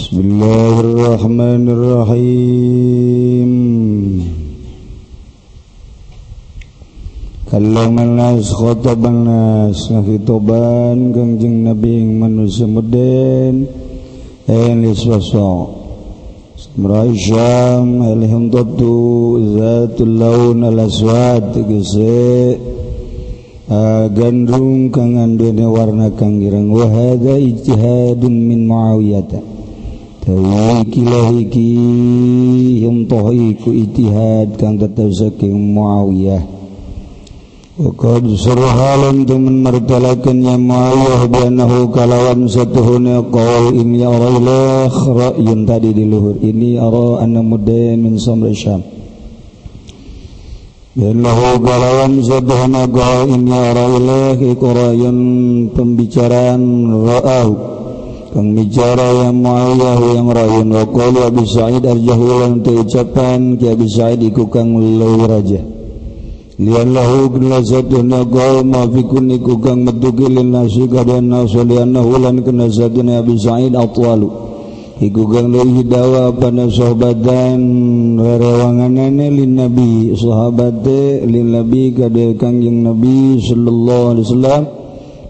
بسم الله الرحمن الرحيم كلم الناس خطب الناس nakitoban kangjeng nabi ing manusia meden en iswasa Raisham alhamdulillah zatul laun al aswad gese ah, gandrung kang andene warna kang girang wa hadza ijtihadun min muawiyah. Muawiyata iki yang tohiku itihad kang tetap saking muawiyah. Waqad surhalan teman martalakannya ma'ayah bianahu kalawan satuhuna qawl ini ara ilah ra'yun tadi di luhur ini ara anna mudain min samri syam. Bianahu kalawan satuhuna qawl ini ilah iku ra'yun pembicaraan ra'ahu Kang bicara yang muawiyah yang rayun wa qawlu Abi Sa'id arjahulan lan ucapan ki Abi Sa'id iku kang leuwih raja. Lian lahu bin lazatuna qawl ma fi kunni ku kang metu kilin nasi kadan nasoliana hulan kana Abi Sa'id atwalu. Iku kang leuwih dawa pada sahabatan rerewanganane lin Nabi sahabate lin Nabi kada Kangjeng Nabi sallallahu alaihi wasallam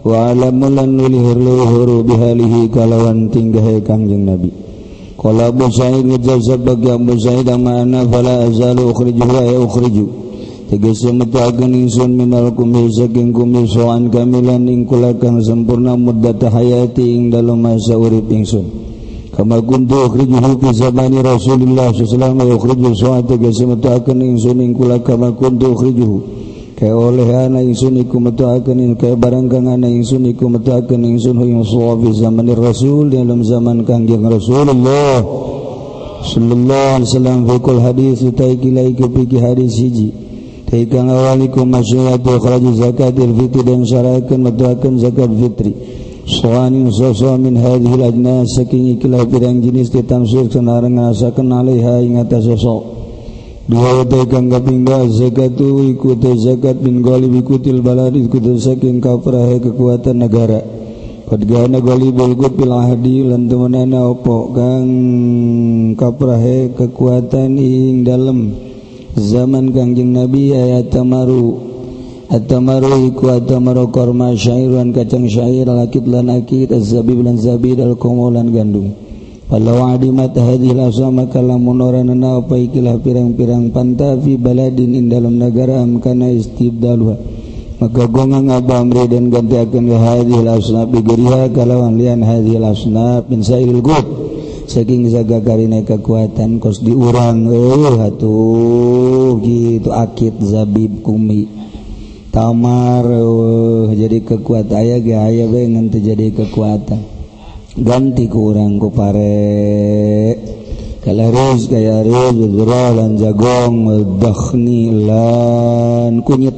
waalalan nulihurluhur bihalihi kalawan tinggahe kangjeng Nabi. Qala Abu Sa'id ngejazab bagi Abu Sa'id amana fala azalu ukhriju wa ya ukhriju Tegesi mutahakan insun minal kumil saking kumil soan kamilan ingkulakan sempurna mudata hayati ing dalam masa urip ingsun Kama kuntu ukhrijuhu fi zamani rasulillah sallallahu alaihi wasallam ukhriju soan tegesi mutahakan insun ing kama kuntu ukhrijuhu. kay oleh ana ingsun iku metuaken kaya barang kang ana ingsun iku metuaken ingsun ing sahabi zaman Rasul dalam zaman Kangjeng Rasulullah. Sallallahu alaihi wasallam fi kul hadis taikilai ke piki hadis hiji. Taikang awalikum masyarakat kharaj zakat fitri dan syarakan metuaken zakat fitri. Soani usoso min hadhil ajnas saking ikilah pirang jenis ditamsir senarang asakan alaiha ing atas sosok ganggapingga zakatu ikuti zakat bin golib ikutil balad ikuti saking kaprahe kekuatan negara. Kadgana golibul kupil ahadi lan temenana opo kang kaprahe kekuatan ing dalam zaman kangjeng nabi ayat tamaru Atamaru iku atamaru korma syairan kacang syair lakit lan akid az-zabib lan zabid al-kumu gandum. Palawadimat hadil asama kalamunoranana apa ikilah pirang-pirang pantafi baladin in dalam negara amkana istibdalwa. Maka gongang ngaba amri dan ganti akan hadil asnab bigeriha kalawan lian hadil asnab min sairil gud. Saking jaga karina kekuatan kos diurang eh hatuh gitu akid zabib kumi. Tamar eh, jadi kekuatan ayah ge ayah terjadi kekuatan. ganti kurang ku pare. Kalarus gaya rus lan jagong wadakhni lan kunyit.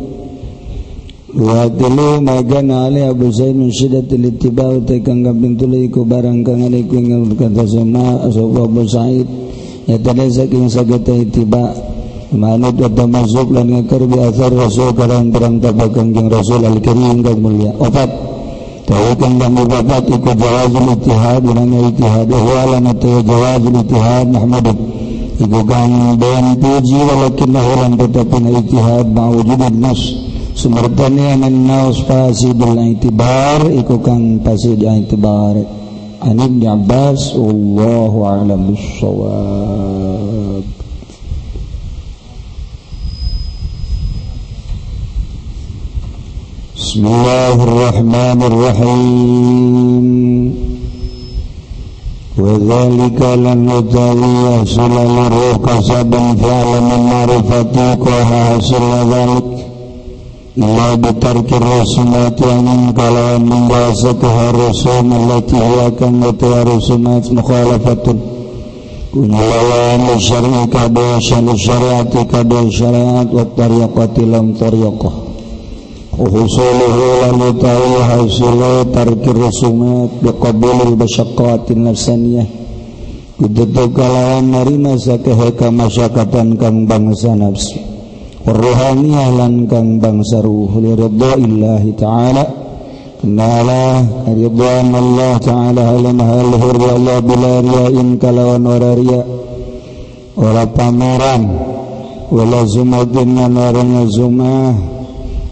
Watilu magan ali abu zaid min syiddat al-ittiba' ta kanggap pintuli ku barang kang ali ku ing kata sama sapa abu said. Ya tadi saking sageta ittiba' manut wa tamasuk lan ngakar bi asar rasul karang perang tabakan jeng rasul al-karim kang mulia. Opat. فهيكن مبادات إكو جواز الاتحاد ولن الاتحاد هو لما جواز الاتحاد محمد إكو كان بيان توجي ولكنه لم تكن الاتحاد مع وجود النص سمرتني من النص فاسد الاعتبار إكو كان فاسد الاعتبار. عن ابن عباس والله أعلم بالصواب. بسم الله الرحمن الرحيم. وذلك لن لنجزي أصل الروح قصبا فعل من معرفتك وحاصل ذلك. إلا بترك الرسومات عن انقلاب من دراستها الرسوم التي هي كانت رسومات مخالفة. كن الله شرعك بوصل شريعتك بالشريعات والطريقة لم طريقه وحصوله لم يتعي حيث ترك الرسومات بقبول البشقات النفسانية Kudutu kalawan marina sakehe masyakatan kang bangsa nafsu Warruhaniyah lan kang bangsa ruh Liridho illahi ta'ala Kenalah Ridwan Allah ta'ala Halim hal hurri Allah bila riyain kalawan ora riya Ora pameran Wala zumadin nan orang zumah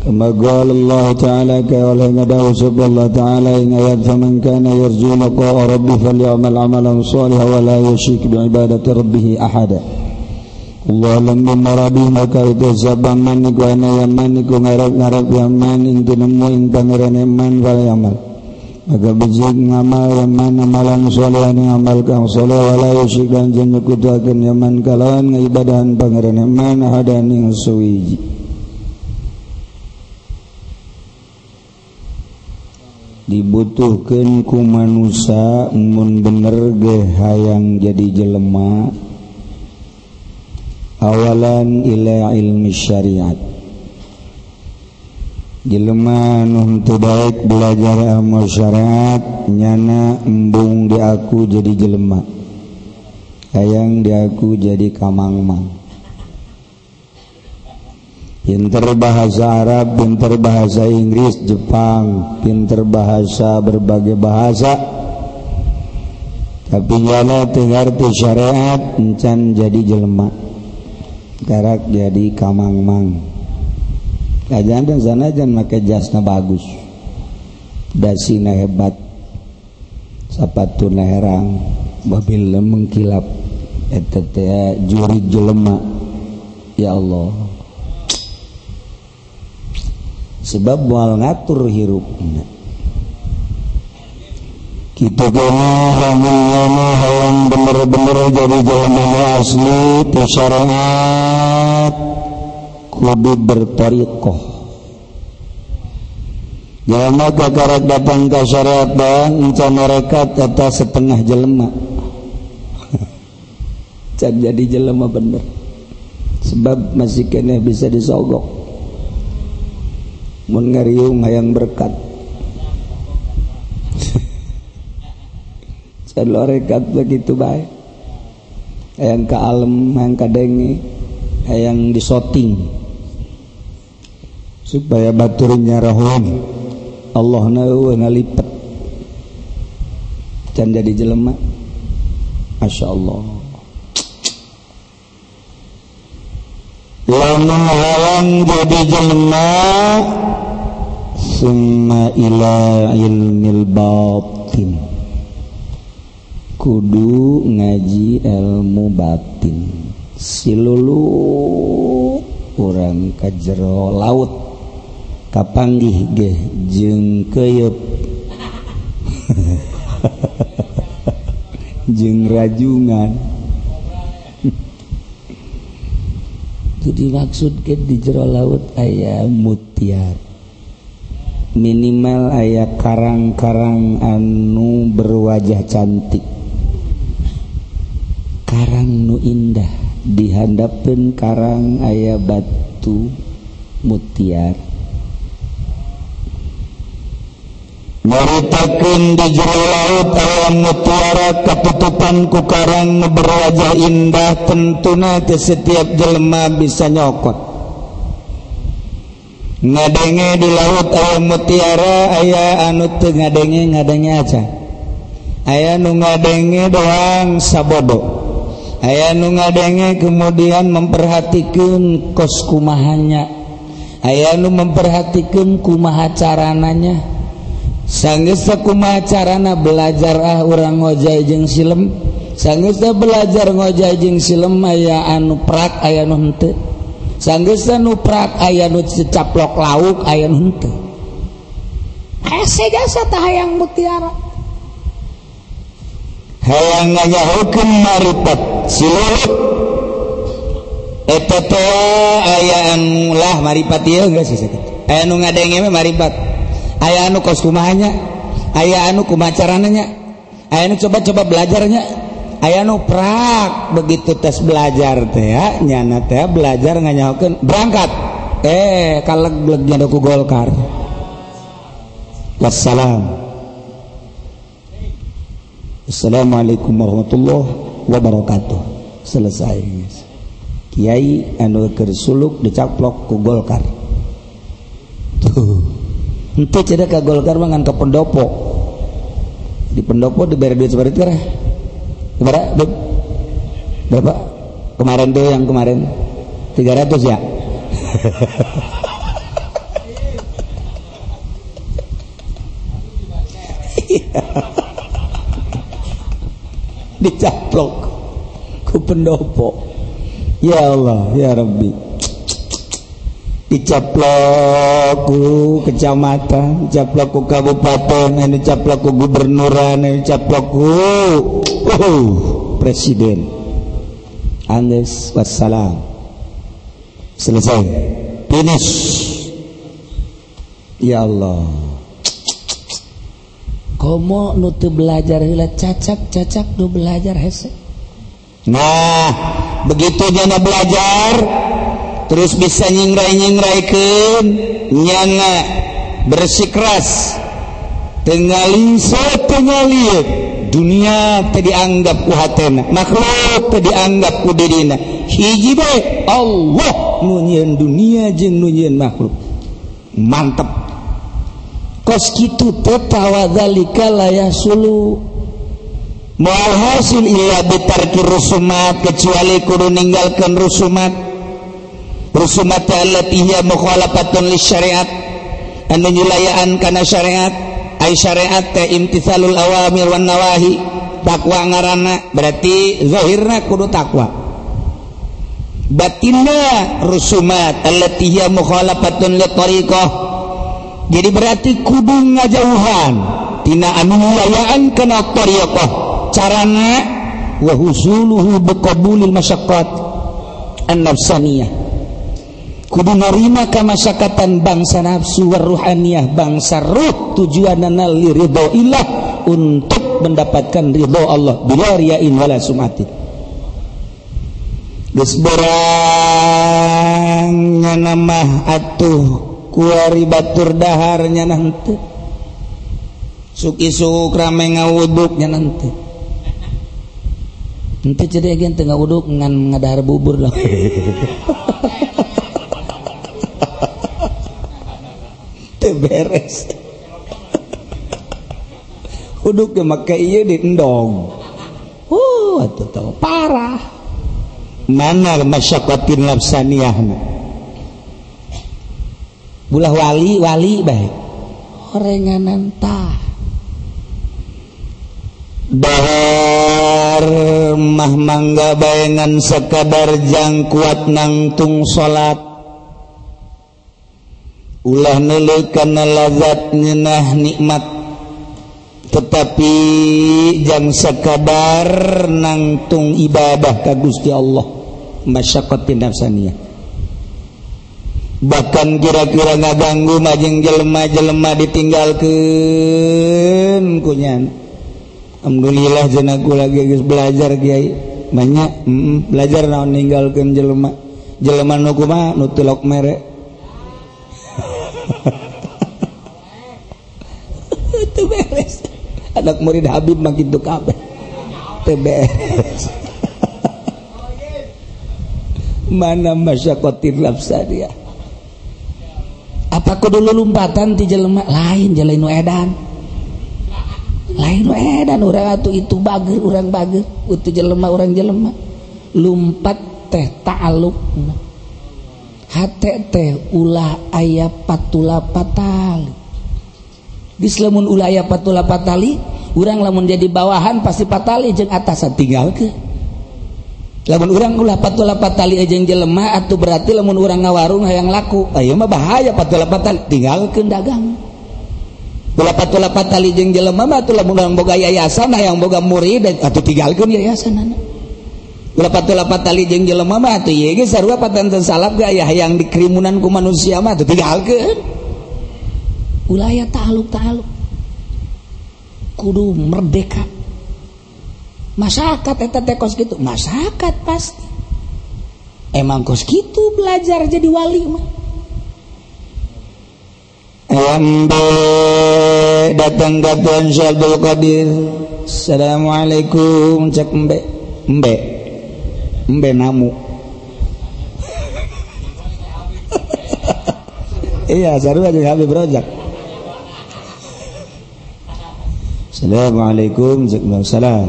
كما قال الله تعالى كأولئك داو سب الله تعالى إن أياد فمن كان يرجو لقاء ربه فليعمل عملا صالحا ولا يشرك بعبادة ربه أحدا. الله لم يمر به مكا يتزبى منك وأنا يمنك ونرك نرك يمن إن تنمو إن تنرن يمن فليعمل مكا بجيك نعمل يمن عملا صالحا نعمل كان صالحا ولا يشرك بعبادة ربه أحدا يمن كلاهن عبادة أن تنرن يمن أحدا نعمل dibutuhkan ku manusia mun bener ge hayang jadi jelema. Awalan ila ilmi syariat. Jelema nu teu baik belajar ilmu syariat nyana embung diaku jadi jelema. Hayang diaku jadi kamangmang. pinter bahasa Arab, pinter bahasa Inggris, Jepang, pinter bahasa berbagai bahasa. Tapi nyana dengar di syariat encan jadi jelema. Karak jadi kamang-mang. Kajian dan sana jangan pakai jasna bagus. Dasina hebat. Sapatu herang, babil mengkilap. Eta juri jelema. Ya Allah. sebab mual ngatur hirup kita gana hamilana hayang bener-bener jadi jalannya asli tersarangat kudu bertarikoh Jalma kakarak datang ke syariat bang Encan rekat atas setengah jelema. Cak jadi jelema bener. Sebab masih kene bisa disogok. Mun ngariung hayang berkat. rekat begitu baik yang ke alam yang kadenge yang disoting supaya baturnya rahum Allah na ngalipet. Dan jadi jelema. Masya Allah lamun halang jadi jelma summa ila ilmil batin. Kudu ngaji ilmu batin. Silulu orang kajero laut kapanggih ge jeng keyep jeng rajungan. itu dimaksud ke di jero laut ayah mutiar. Minimal ayah karang-karang anu berwajah cantik. Karang nu indah. Dihandapan karang ayah batu mutiara meritakan di jero laut awan mutiara ketutupan ku karang berwajah indah tentuna ke setiap jelema bisa nyokot. Ngadenge di laut awan mutiara ayah anu teu ngadenge ngadenge aja. Ayah nu ngadenge doang sabodo. Ayah nu ngadenge kemudian memperhatikan kos kumahannya. Ayah nu memperhatikan kumaha carananya. sangguma carana belajar ah orang ngojajeng silem? Sanggesta belajar ngojai ngojajeng silem aya anu prak aya nunte nu prak aya nu secaplok lauk aya nunte jasa tahayang mutiara. Hayang ngayahukeun maripet silulut eta aya anu lah maripat ieu geus sih aya nu ngadenge maripat aya anu kostumanya aya anu kumacarannya aya coba-coba belajarnya. Aya anu prak begitu tes belajar teh nyana teh belajar nganyahokeun. Berangkat. Eh kaleglegnya doku Golkar. Wassalam. Assalamualaikum warahmatullahi wabarakatuh. Selesai Kiai anu kersuluk dicaplok ku Golkar. Tuh. Golkar mangan ke pendopo. Di pendopo di duit seperti itu Bapak kemarin tuh yang kemarin. 300 ya? Dicaplok ku pendopo. Ya Allah ya Rabbi dicaplaku kecamatan caplaku Kabupaten ini caplaku gubernuran ini caplaku oh, presiden. Andes wassalam. Selesai. Finish. Ya Allah. Komo nutu belajar hila cacak cacak nu belajar hese. Nah begitu jana belajar terus bisa nyingrai-nyingraikan. Nyanga bersikeras. Tengali lingso dunia tadi dianggap ku hatena makhluk tadi dianggap ku dirina hiji bae Allah nunyian dunia jeung nunyian makhluk. Mantap kos kitu tetawa tawadzalika la yasulu. Mual hasil illa bitarki rusumat. Kecuali kudu ninggalkan rusumat. rusumata allati hiya mukhalafatun lisyariat an nyulayaan kana syariat. Ay syariat inti imtisalul awamir wan nawahi. Takwa ngarana berarti zahirna kudu takwa. Batinna rusumat allati hiya mukhalafatun li toriko jadi berarti kudu ngajauhan. Tina anu nyulayaan kana tariqah. Carana wa husuluhu biqabulil masyaqqat. An-nafsaniyah kudu narima kamasakatan bangsa nafsu waruhaniyah bangsa ruh tujuanana li ridho ilah untuk mendapatkan ridho Allah. Bila riain wala sumatin. Disberang nyana mah atuh kuari batur dahar nyana suki suk rame ngawuduk nyana henteu henteu cedeuk tengah wuduk ngan ngadahar bubur lah. beres. Uduk maka iya di endong. Uh atau tahu parah. Mana masyakotin lapsaniyah bulah wali wali baik orenganan tah. Bahar mah mangga bayangan sekadar jang kuat nangtung salat ulah nilai karena lazat nyenah nikmat. Tetapi jang sekadar nangtung ibadah ka Gusti Allah. Masyaqqati nafsaniyah. Bahkan kira-kira ngaganggu majeng jelema-jelema ditinggalkeun kunyan alhamdulillah jenah lagi geus belajar kiai. Banyak mm, belajar naon ninggalkeun jelema. Jelema nu kumaha? Nu tilok mere. itu beres. Anak murid Habib makin tuh kabeh. Itu beres. Mana masyakotin lapsadia apa kudu lumpatan ti jelema? Lain jalan edan. Lain edan orang atuh itu bager orang bager itu jelema orang jelema. Lumpat teh ta'aluk HTT ulah ayah patula patali. Dilamun ulah ayah patula patali urang lamun jadi bawahan pasti patali jeung atasan tinggal ke. Lamun urang ulah patula patali jeng jelema atuh berarti lamun urang ngawarung hayang laku. Ayo mah bahaya patula patali. Tinggal ke dagang. Ulah patula patali jeung jelema mah atuh lamun urang boga yayasan hayang boga murid atuh tinggalkeun yayasan. anak lapat tali jeng jelema mah tuh ye ge sarua patan salap ga aya yang dikrimunan ku manusia mah tuh tinggalkeun ulayah ta'aluk ta'aluk kudu merdeka. Masyarakat eta teh kos gitu masyarakat pasti. Emang kos gitu belajar jadi wali mah. Embe datang ke Tuhan Syabdul Qadir. Assalamualaikum cek embe embe namu. Iya Habib Rojak Assalamualaikum salam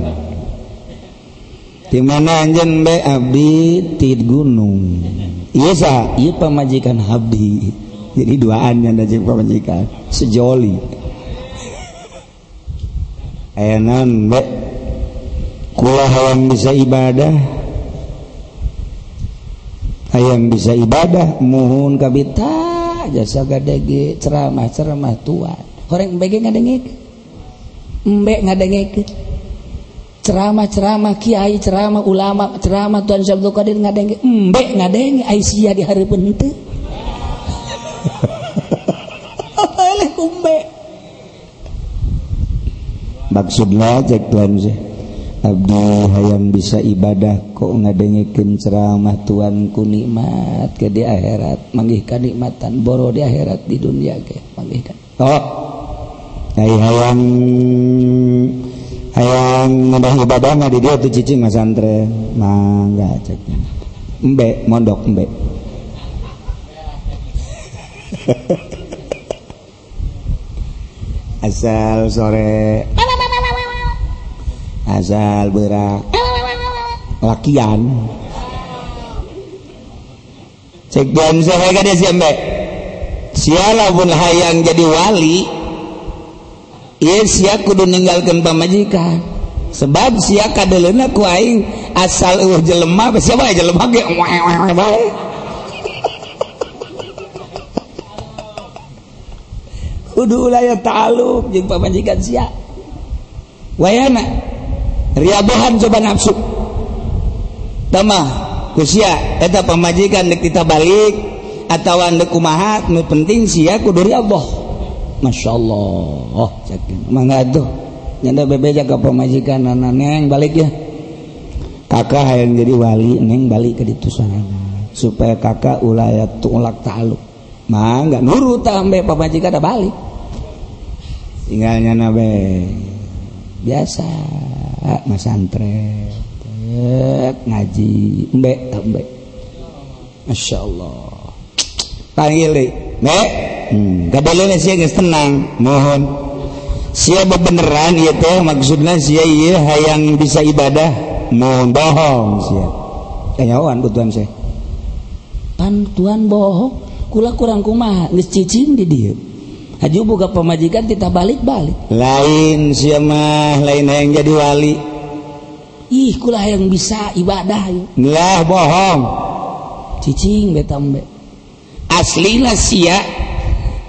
di mana anjen be abdi? Ti gunung. Iya sa. Iya pamajikan abdi. Jadi duaan yang ada pamajikan sejoli. Ayanan be kula hawang bisa ibadah ayam bisa ibadah mohon kabita jasa gadege ceramah ceramah tuan orang bege ngadengek? Embek ngadengek. Ceramah ceramah kiai ceramah ulama ceramah tuan Syabdul Qadir ngadengek. Embek ngadengek Aisyah di hari pentu Maksudnya cek tuan sih Abdi hayang bisa ibadah kok ngadengekeun ceramah Tuhan ku nikmat ke di akhirat. Manggihkan nikmatan boro di akhirat di dunia ke manggihkan oh hayang hayang nambah ibadah mah di dia tuh cicing mas santre. Mangga cek. Embe mondok embe asal sore asal berak lakian. Cek jam saya gak ada siapa pun hayang jadi wali iya siap kudu ninggalkan pamajikan. Sebab siap kadelena ku aing asal uh jelema siapa ya jelema ge? Kudu ulah ya ta'aluk jeung pamajikan siap. Wayana riabahan coba nafsu. Tamah kusia eta pemajikan dek kita balik atau anda kumaha nu penting sia ya, kudu Allah Masya Allah oh cakin mana tuh nyanda bebeja ke pemajikan nana neng balik ya. Kakak yang jadi wali neng balik ke ditu sana. Supaya kakak ulayat tulak taluk mangga nurut ambe pemajikan ada balik. Tinggalnya nabe. Biasa. hak masantren ngaji. Mbek mbek Masya Allah. Panggil mbek hmm. gak boleh sih guys tenang. Mohon. Siapa beneran ya teh. Maksudnya sia iya hayang bisa ibadah. Mohon bohong sia. Eh, Kanyawan kutuan saya pan tuan bohong? Kula kurang kumaha geus cicing di dia Aju buka pemajikan kita balik-balik. Lain siamah, lain yang jadi wali. Ih, kulah yang bisa ibadah. Lah bohong. Cicing betambe. Aslilah sia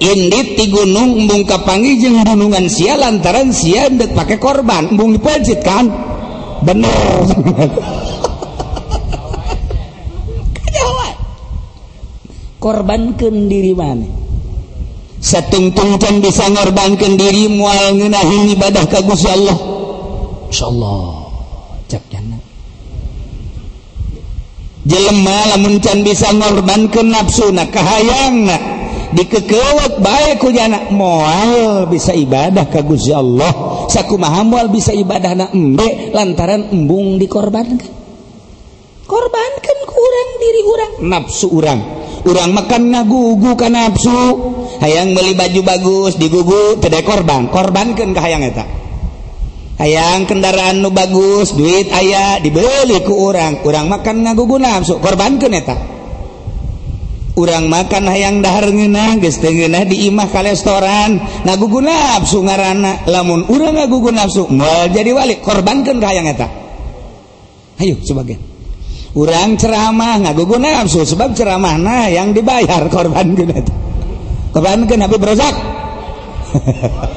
indit di gunung embung kapangi jeung gunungan sia lantaran sia ndek pakai korban embung dipajit kan. Bener. Korbankan diri mana? satungtungcan bisa ngorbankan diri mual ngenahin ibadah ka Gusti Allah. Insyaallah. Cak jana jelema lamun can bisa ngorbankan nafsu nak kahayang nak. Dikekewat baik ku jana moal bisa ibadah ka Gusti Allah. Sakumaha moal bisa ibadah nak embe lantaran embung dikorbankan. Korbankan kurang diri urang. Nafsu urang. kurang makan ngagugu kan nafsu hayang beli baju bagus digugu tedai korban. Korbankan ke hayang eta. Hayang kendaraan nu bagus duit ayah dibeli ke orang kurang makan ngagugu nafsu korbankan eta. Orang makan hayang dahar ngeunah geus teu ngeunah di imah ka restoran. Ngagugu nafsu ngaranna. Lamun urang ngagugu nafsu moal jadi wali. Korbankan ke hayang eta. Ayo sebagian. kurang ceramah ngagugu nafsu sebab ceramah nah yang dibayar korban guna korban kan habis berosak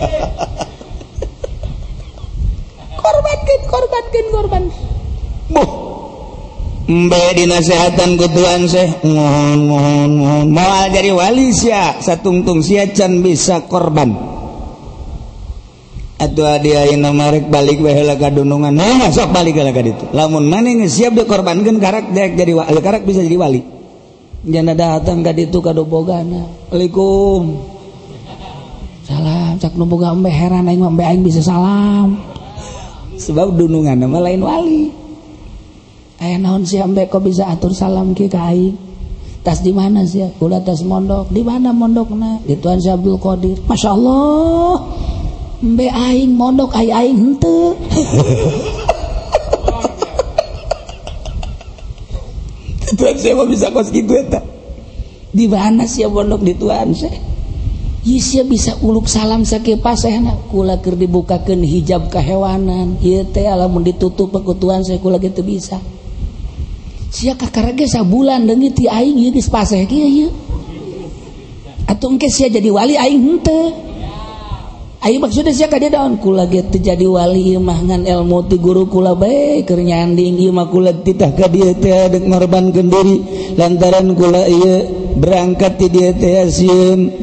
korbankan korbankan korban buh. Mbe dinasehatan ku Tuhan mohon mohon mohon. Mau jadi wali sia satungtung sia can bisa korban. Atuh dia nomorek balik wahela kadunungan. Nah, masuk balik lah itu. Lamun mana yang siap dikorbankan karak dek jadi wali. Karak bisa jadi wali. Jangan datang ka ditu ka dobogana. Assalamualaikum. Salam. Cak nu boga heran aing embe aing bisa salam. Sebab dunungan nama lain wali. Aya naon si embe kok bisa atur salam ki ka aing? Tas di mana sih? Udah tas mondok. Di mana mondokna? Di Tuan Syabdul Qadir. Masya Allah. Mbe aing mondok ay aing henteu. Tuhan saya mau bisa kos gitu eta. Di mana sih mondok di Tuhan saya? Yes, bisa uluk salam sakit nak kula dibuka dibukakeun hijab kehewanan? Iya, teh alamun ditutup pekutuan saya kula gitu bisa sia kakarage sabulan deungit ti aing ieu geus paseh kieu ieu atuh engke sia jadi wali aing henteu Ayo maksudnya sih kadi daun kula gitu jadi wali mangan ilmu ti guru kula baik kernyanding ieu kula titah ka dieu teh ngorbankeun diri lantaran kula ieu berangkat di dia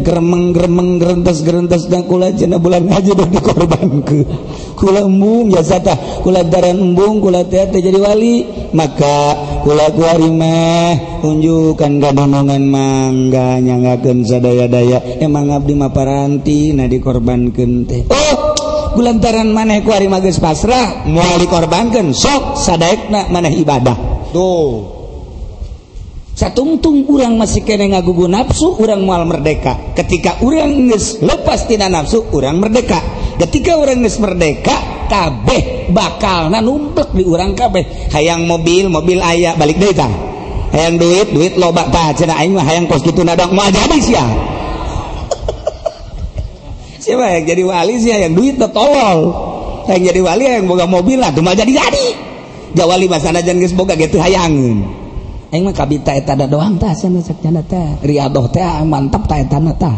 geremeng geremeng gerentes gerentes dan kula cina bulan haji dan dikorban ke kula embung ya sata kula daran embung kula teh jadi wali. Maka kula kuari meh unjukkan gadonongan mangga nyangakeun sadaya-daya. Emang abdi mah paranti nah dikorbankeun teh. Oh gulantaran maneh kuari magis pasrah. Moal dikorbankeun sok sadaekna maneh ibadah. Tuh satungtung urang masih kene ngagugu nafsu urang mual merdeka. Ketika urang nges lepas tina nafsu urang merdeka. Ketika urang nges merdeka kabeh bakal na numplek di urang kabeh. Hayang mobil mobil ayah balik deh kang. Hayang duit duit loba tah cina aing mah hayang kos gitu nadok mau aja habis ya. Siapa yang jadi wali sih yang duit tolol. Yang jadi wali yang boga mobil lah cuma jadi jadi jawali masana jangan boga gitu hayangin. Aing mah kabita eta da doang tah cenah cek cenah teh. Riadoh teh ah, mantap tah eta tah.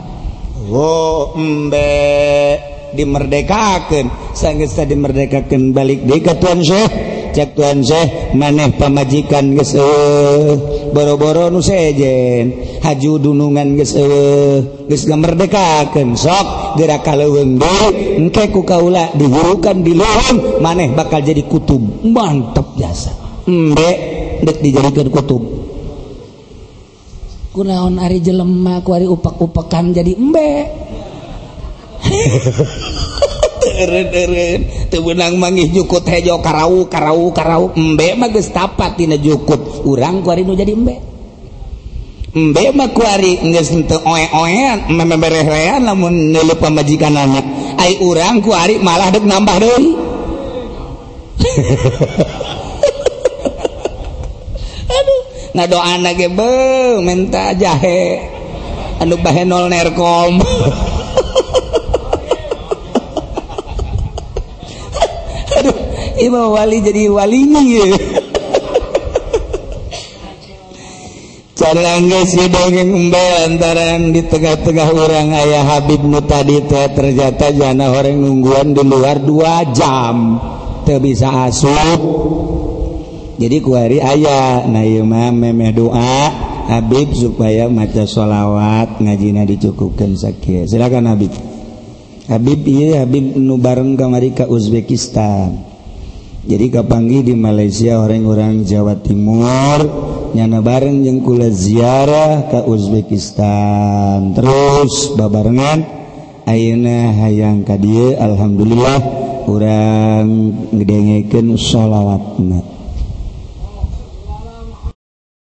Oh, embe dimerdekakeun. Sanggeus teh dimerdekakeun balik deui ka Tuan Syekh. Cek Tuan Syekh maneh pamajikan geus eueuh. Boro-boro nu sejen. Haju dunungan geus eueuh. Geus gamerdekakeun sok gerak kaleuweung deui engke ku kaula dihurukan di lorong maneh bakal jadi kutub. Mantap jasa. Embe dek dijadikan kutub kunaon ari jelema ku ari upak-upakan jadi embe. Eren-eren teu beunang manggih jukut hejo karau karau karau. Embe mah geus tapat tina jukut. Urang ku ari nu jadi embe. Embe mah ku ari geus teu oe-oean memeberehean lamun neuleup pamajikan anak ai urang ku ari malah deuk nambah deui. ngadoan lagi be minta jahe anu bahenol nerkom aduh ima wali jadi wali ya Carangga si dongeng embel antaran di tengah-tengah orang ayah Habib nu tadi teh ternyata jana orang nungguan di luar dua jam. Teu bisa asup. jadi kuari ayah nah ma memeh doa Habib supaya maca sholawat ngajina dicukupkan sakit. Silakan Habib. Habib iya Habib nu bareng kamari ke Uzbekistan. Jadi kapanggi di Malaysia orang-orang Jawa Timur nyana bareng yang kula ziarah ke Uzbekistan. Terus babarengan ayeuna hayang ka dieu alhamdulillah urang ngedengeken sholawatna.